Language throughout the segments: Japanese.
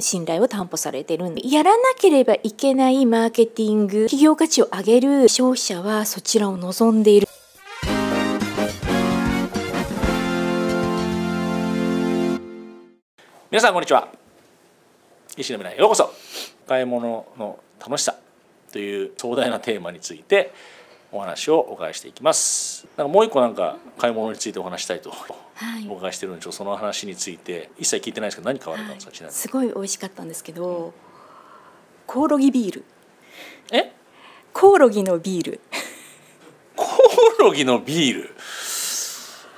信頼を担保されてるんでやらなければいけないマーケティング企業価値を上げる消費者はそちらを望んでいる。皆さんこんにちは。石野未来ようこそ。買い物の楽しさという壮大なテーマについてお話をお伺いしていきます。なんかもう一個なんか買い物についてお話したいとはい。お伺いしてるのでその話について一切聞いてないですけど何買われたん。ですか、ちなみに。すごい美味しかったんですけどコオロギビール。え？コオロギのビール。コオロギのビール？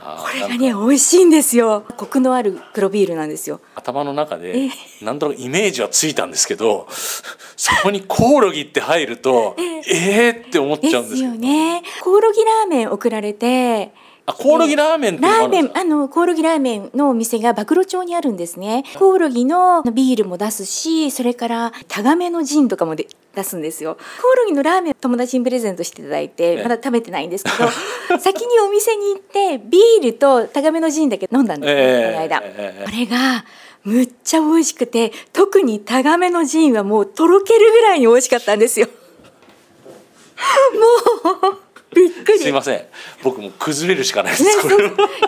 これがね美味しいんですよ。コクのある黒ビールなんですよ。頭の中でえなんとなくイメージはついたんですけど そこにコオロギって入るとえーって思っでちゃうんですよ。ね。コオロギラーメン送られてあコオロギラーメンラーメンがあのコオロギラーメンのお店が曝露町にあるんですね。コオロギのビールも出すしそれからタガメのジンとかもで出すんですよ。コオロギのラーメン友達にプレゼントしていただいてええ。まだ食べてないんですけど 先にお店に行ってビールとタガメのジンだけ飲んだんですね、ええ。この間、ええこれがむっちゃ美味しくて特にタガメのジンはもうとろけるぐらいに美味しかったんですよ。もうびっくり。すいません。僕もう崩れるしかないです、ね、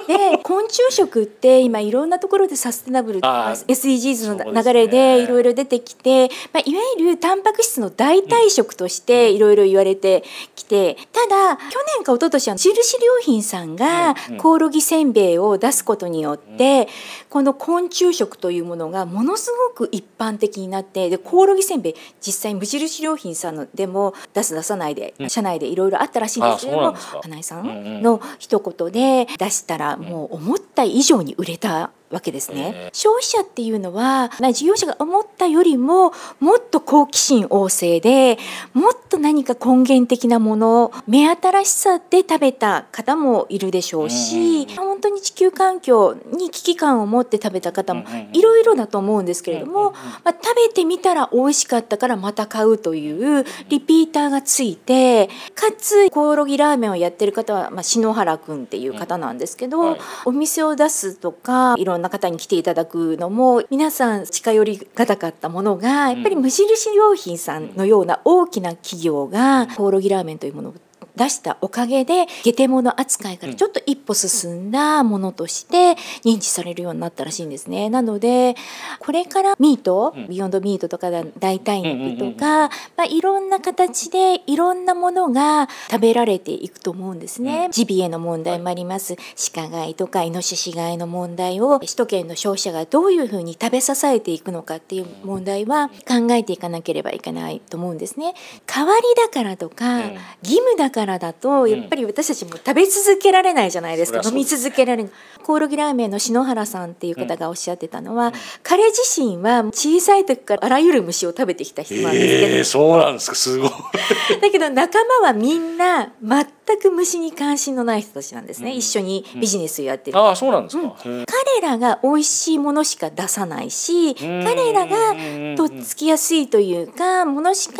で昆虫食って今いろんなところでサステナブルとか SDGs の流れでいろいろ出てきて、まあ、いわゆるタンパク質の代替食としていろいろ言われてきてただ去年か一昨年は印良品さんがうんうん。コオロギせんべいを出すことによってこの昆虫食というものがものすごく一般的になってでコオロギせんべい実際無印良品さんのでも出す出さないで、うん。社内でいろいろあったらしいんですあそうなんですか。金井さんの一言で出したらもう思った以上に売れたわけですね、ええ消費者っていうのはまあ事業者が思ったよりももっと好奇心旺盛でもっと何か根源的なもの目新しさで食べた方もいるでしょうし、本当に地球環境に危機感を持って食べた方もいろいろだと思うんですけれども、まあ、食べてみたら美味しかったからまた買うというリピーターがついてかつコオロギラーメンをやってる方は、まあ、篠原くんっていう方なんですけど、うん。はい。お店を出すとかいろんな方に来ていただくのも皆さん近寄りがたかったものがやっぱり無印良品さんのような大きな企業がコオロギラーメンというものを出したおかげで下手物扱いからちょっと一歩進んだものとして認知されるようになったらしいんですね。なのでこれからミート、うん。ビヨンドミートとか代替肉とか、まあ、いろんな形でいろんなものが食べられていくと思うんですね。うん。ジビエの問題もあります。鹿飼いとかイノシシ飼いの問題を首都圏の消費者がどういうふうに食べ支えていくのかっていう問題は考えていかなければいけないと思うんですね。代わりだからとか、うん。義務だからだとやっぱり私たちも食べ続けられないじゃないですか、飲み続けられない。コオロギラーメンの篠原さんっていう方がおっしゃってたのは、彼自身は小さい時からあらゆる虫を食べてきた人なんですけど、えー、そうなんですか。すごい。だけど仲間はみんな全く虫に関心のない人たちなんですね、うん。一緒にビジネスをやってる、ああそうなんですか、へー彼らが美味しいものしか出さないし彼らがとっつきやすいというかものしか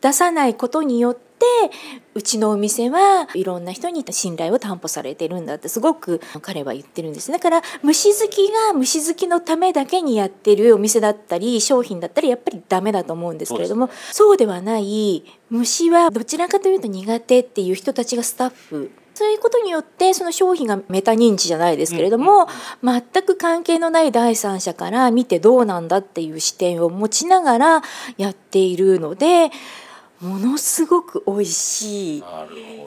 出さないことによってうちのお店はいろんな人に信頼を担保されてるんだってすごく彼は言ってるんですだから虫好きが虫好きのためだけにやってるお店だったり商品だったらやっぱりダメだと思うんですけれどもそうではない。虫はどちらかというと苦手っていう人たちがスタッフ。そういうことによってその商品がメタ認知じゃないですけれども、全く関係のない第三者から見てどうなんだっていう視点を持ちながらやっているのでものすごく美味しい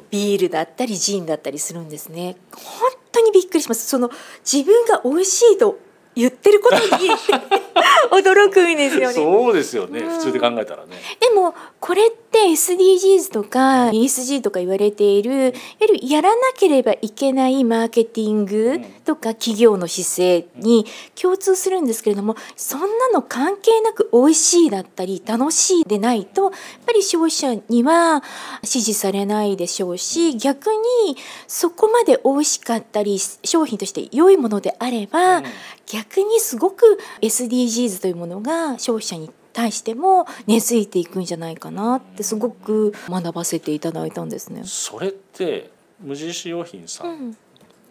ビールだったりジンだったりするんですね。本当にびっくりします。その自分が美味しいと言ってることに 驚くんですよどね。そうですよね、うん普通で考えたらね。でもこれって SDGs とか ESG とか言われているいわゆるやらなければいけないマーケティングとか企業の姿勢に共通するんですけれどもそんなの関係なく美味しいだったり楽しいでないとやっぱり消費者には支持されないでしょうし逆にそこまで美味しかったり商品として良いものであれば、うん。逆にすごく SDGs というものが消費者に対しても根付いていくんじゃないかなってすごく学ばせていただいたんですね。それって無印良品さうん。ん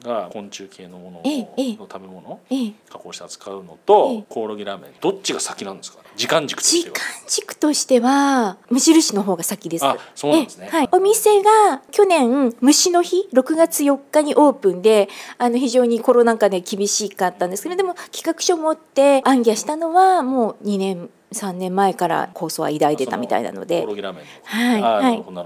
が昆虫系のものの食べ物ええ。加工して扱うのと、ええ。コオロギラーメンどっちが先なんですか時間軸として時間は軸としては無印の方が先です。あそうなんですね。えはい、お店が去年虫の日6月4日にオープンであの非常にコロナ禍で厳しかったんですけれども企画書を持って暗記したのはもう2年3年前から構想は抱いてたみたいなので。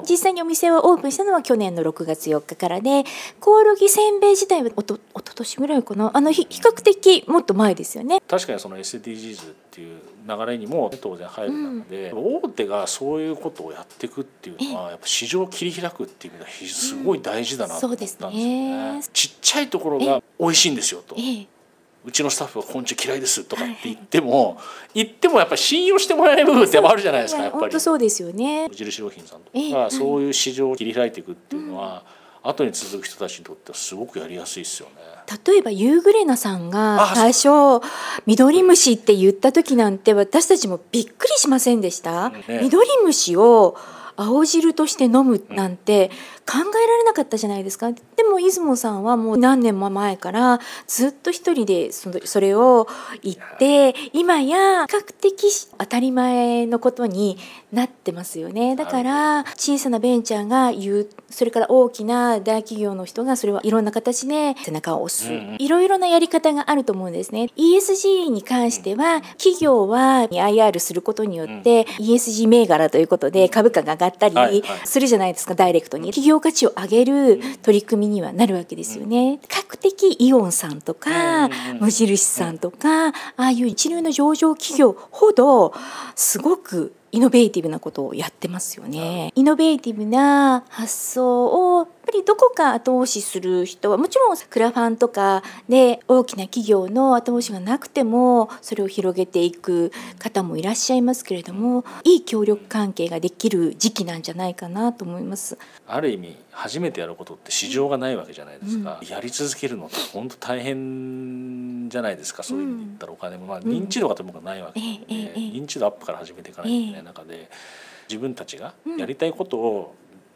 実際にお店はオープンしたのは去年の6月4日からでコオロギせんべい自体はおとおととしぐらいかな。あのひ比較的もっと前ですよね。確かにその SDGs っていう流れにも当然入る中で、大手がそういうことをやっていくっていうのはやっぱ市場を切り開くっていう意味ではひすごい大事だなと思ったんですよね。ちっちゃいところが美味しいんですよと。ええうちのスタッフは昆虫嫌いですとかって言っても、言ってもやっぱり信用してもらえない部分ってやっぱあるじゃないですか やっぱり。本当そうですよね。無。印良品さんとええかそういう市場を切り開いていくっていうのは、後に続く人たちにとってはすごくやりやすいですよね。例えばユーグレナさんがあ最初ミドリムシって言った時なんて私たちもびっくりしませんでした、うん。ねミドリムシを青汁として飲むなんて考えられなかったじゃないですか。でも出雲さんはもう何年も前からずっと一人でそのそれを言って今や比較的当たり前のことになってますよね。だから小さなベンチャーが言うそれから大きな大企業の人がそれはいろんな形で背中を押す、いろいろなやり方があると思うんですね。ESG に関しては企業は IR することによって ESG 銘柄ということで株価が上がったりするじゃないですかダイレクトに。企業価値を上げる取り組みにはなるわけですよね。比較的イオンさんとか無印さんとかああいう一流の上場企業ほどすごくイノベーティブなことをやってますよね。イノベーティブな発想をりどこか後押しする人はもちろんクラファンとかで大きな企業の後押しがなくてもそれを広げていく方もいらっしゃいますけれどもいい協力関係ができる時期なんじゃないかなと思います。ある意味初めてやることって市場がないわけじゃないですか、やり続けるのって本当大変じゃないですか。そういう意味で言ったらお金も、まあ、認知度がともかくないわけで、ええええ認知度アップから始めていかないといけない中で、自分たちがやりたいことを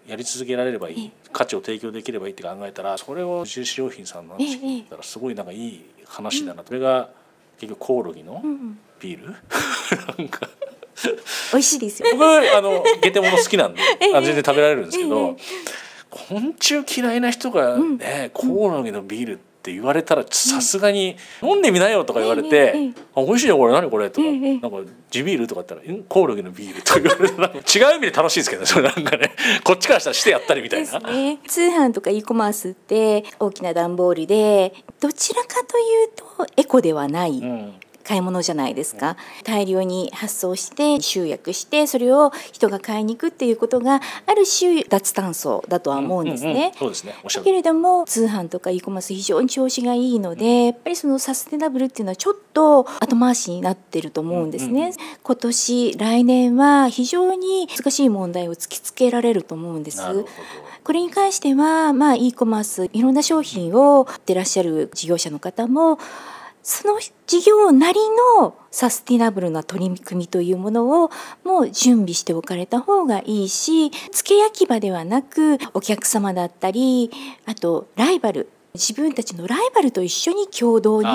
やり続けられればいい、価値を提供できればいいって考えたらそれを無印良品さんの話聞いたらすごいなんかいい話だなと、それが結局コオロギのうんビール、なんか。美味しいですよ。僕あのゲテモノ好きなんで、全然食べられるんですけど、ええ。昆虫嫌いな人がね、コオロギのビールって言われたらさすがに飲んでみなよとか言われて「ええええあ美味しいよこれ。何？これ」とか、ええなんか地ビールとか言ったらん「コオロギのビール」とか言われたら違う意味で楽しいですけどね それなんかね。こっちからしたらしてやったりみたいな。ね、通販とか e コマースって大きな段ボールでどちらかというとエコではない。うん買い物じゃないですか。大量に発送して集約してそれを人が買いに行くっていうことがある種脱炭素だとは思うんですね。だけるれども通販とか e コマース非常に調子がいいのでやっぱりそのサステナブルっていうのはちょっと後回しになってると思うんですね。今年来年は非常に難しい問題を突きつけられると思うんです。これに関しては、まあ、e コマースいろんな商品を売ってらっしゃる事業者の方もその事業なりのサスティナブルな取り組みというものをもう準備しておかれた方がいいし付け焼き場ではなくお客様だったりあとライバル自分たちのライバルと一緒に共同に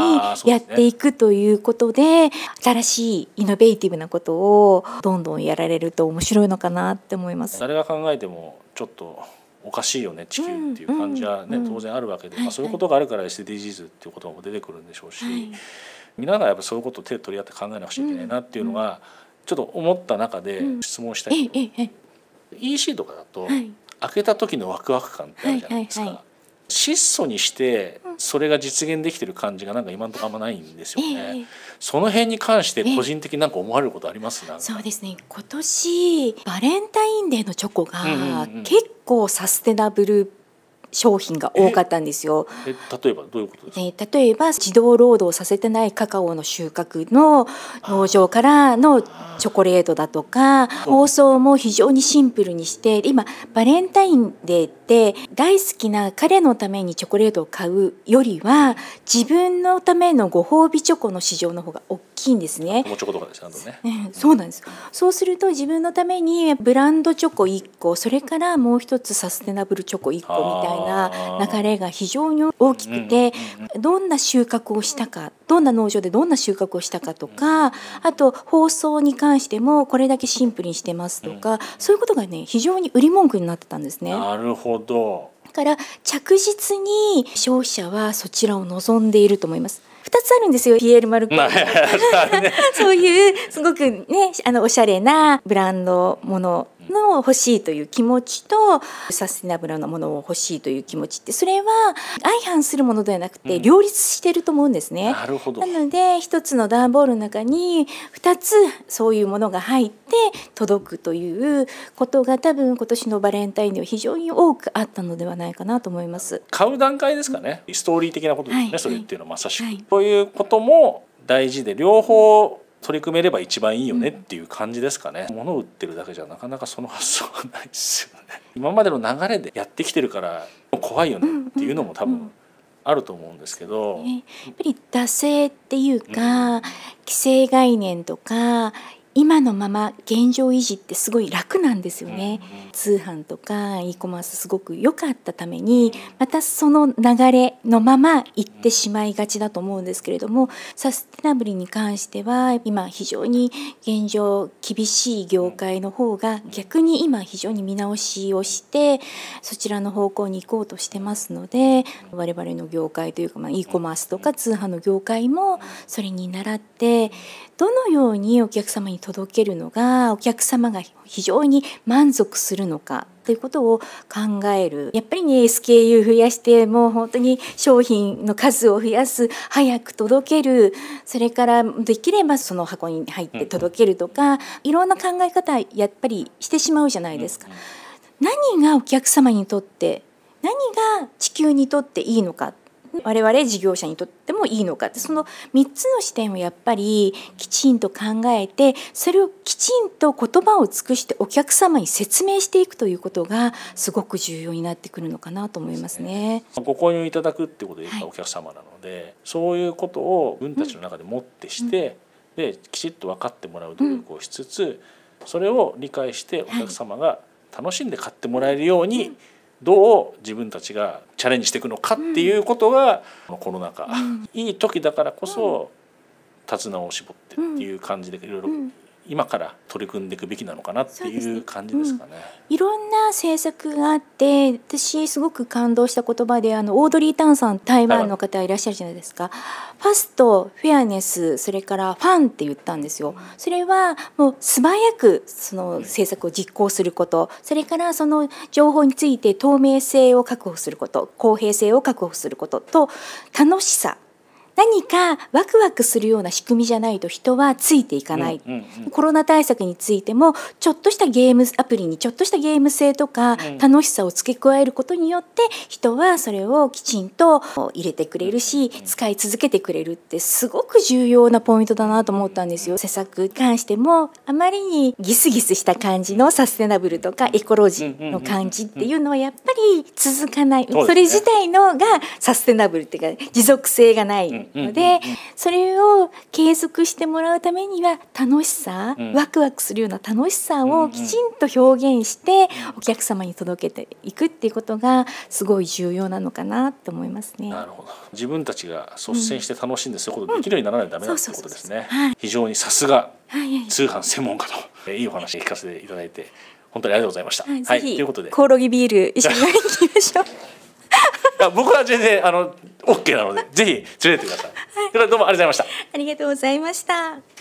やっていくということで新しいイノベーティブなことをどんどんやられると面白いのかなって思います。誰が考えてもちょっとおかしいよね地球っていう感じはね、うんうん。当然あるわけで、はいまあ、そういうことがあるから SDGs っていう言葉も出てくるんでしょうし、はい。皆がやっぱそういうことを手を取り合って考えなくちゃいけないなっていうのがちょっと思った中でうん。質問したえいえええ EC とかだとはい。開けた時のワクワク感ってあるじゃないですか。質素にしてそれが実現できてる感じがなんか今のところあんまないんですよえね。えその辺に関して個人的になんか思われることあります？そうですね。今年バレンタインデーのチョコが結構サステナブル商品が多かったんですよ。え例えばどういうことですか、えー例えば児童労働させてないカカオの収穫の農場からのチョコレートだとか包装も非常にシンプルにして今バレンタインデーってって大好きな彼のためにチョコレートを買うよりは自分のためのご褒美チョコの市場の方が大きいんですね。もチョコとかですね。ねそうなんです。そうすると自分のためにブランドチョコ1個それからもう一つサステナブルチョコ1個みたいな流れが非常に大きくてどんな収穫をしたかどんな農場でどんな収穫をしたかとかあと包装に関してもこれだけシンプルにしてますとかそういうことがね非常に売り文句になってたんですね。なるほどだから着実に消費者はそちらを望んでいると思います。2つあるんですよピエール・マルコ そういうすごくねあのおしゃれなブランドものの欲しいという気持ちとサステナブルなものを欲しいという気持ちってそれは相反するものではなくて両立してると思うんですね。うん、なるほど。なので一つの段ボールの中に2つそういうものが入って届くということが多分今年のバレンタインでは非常に多くあったのではないかなと思います。買う段階ですかね、ストーリー的なことですね、はい、それっていうのはまさしく、はい、そういうことも大事で両方取り組めれば一番いいよねっていう感じですかね、うん、物を売ってるだけじゃなかなかその発想がないですよね。今までの流れでやってきてるから怖いよねっていうのも多分あると思うんですけど、やっぱり惰性っていうか、既成概念とか今のまま現状維持ってすごい楽なんですよね、通販とか e コマースすごく良かったためにまたその流れのまま行ってしまいがちだと思うんですけれどもサステナブルに関しては今非常に現状厳しい業界の方が逆に今非常に見直しをしてそちらの方向に行こうとしてますので我々の業界というか、まあ、e コマースとか通販の業界もそれに倣ってどのようにお客様に届けるのがお客様が非常に満足するのかということを考える。やっぱりね SKU 増やしてもう本当に商品の数を増やす早く届ける。それからできればその箱に入って届けるとか、いろんな考え方やっぱりしてしまうじゃないですか。何がお客様にとって何が地球にとっていいのか我々事業者にとってもいいのかってその3つの視点をやっぱりきちんと考えてそれをきちんと言葉を尽くしてお客様に説明していくということがすごく重要になってくるのかなと思いますね。ご購入いただくってことでお客様なので、はい、そういうことを自分たちの中でもってして、うん、できちっと分かってもらう努力をしつつ、うん、それを理解してお客様が楽しんで買ってもらえるように、はいどう自分たちがチャレンジしていくのかっていうことが、うん、コロナ禍、うん、いい時だからこそ手綱を絞ってっていう感じでいろいろ今から取り組んでいくべきなのかなっていう感じですかね。ねうん、いろんな政策があって私すごく感動した言葉であのオードリー・タンさん台湾の方いらっしゃるじゃないですか。ファストフェアネスそれからファンって言ったんですよ。それはもう素早くその政策を実行することそれからその情報について透明性を確保すること公平性を確保することと楽しさ何かワクワクするような仕組みじゃないと人はついていかない、コロナ対策についてもちょっとしたゲームアプリにちょっとしたゲーム性とか楽しさを付け加えることによって人はそれをきちんと入れてくれるし使い続けてくれるってすごく重要なポイントだなと思ったんですよ。施策に関してもあまりにギスギスした感じのサステナブルとかエコロジーの感じっていうのはやっぱり続かない、それ自体のがサステナブルっていうか持続性がない。ので、それを継続してもらうためには楽しさ、ワクワクするような楽しさをきちんと表現してお客様に届けていくっていうことがすごい重要なのかなと思いますね。なるほど。自分たちが率先して楽しんでそういうことできるようにならないとダメだってことですね。非常にさすが通販専門家といいお話聞かせていただいて本当にありがとうございました。はい、はい、ということで。コオロギビール一緒に飲みに行きましょう。僕は全然あの OK なのでぜひ連れてってください。はい、どうもありがとうございました。ありがとうございました。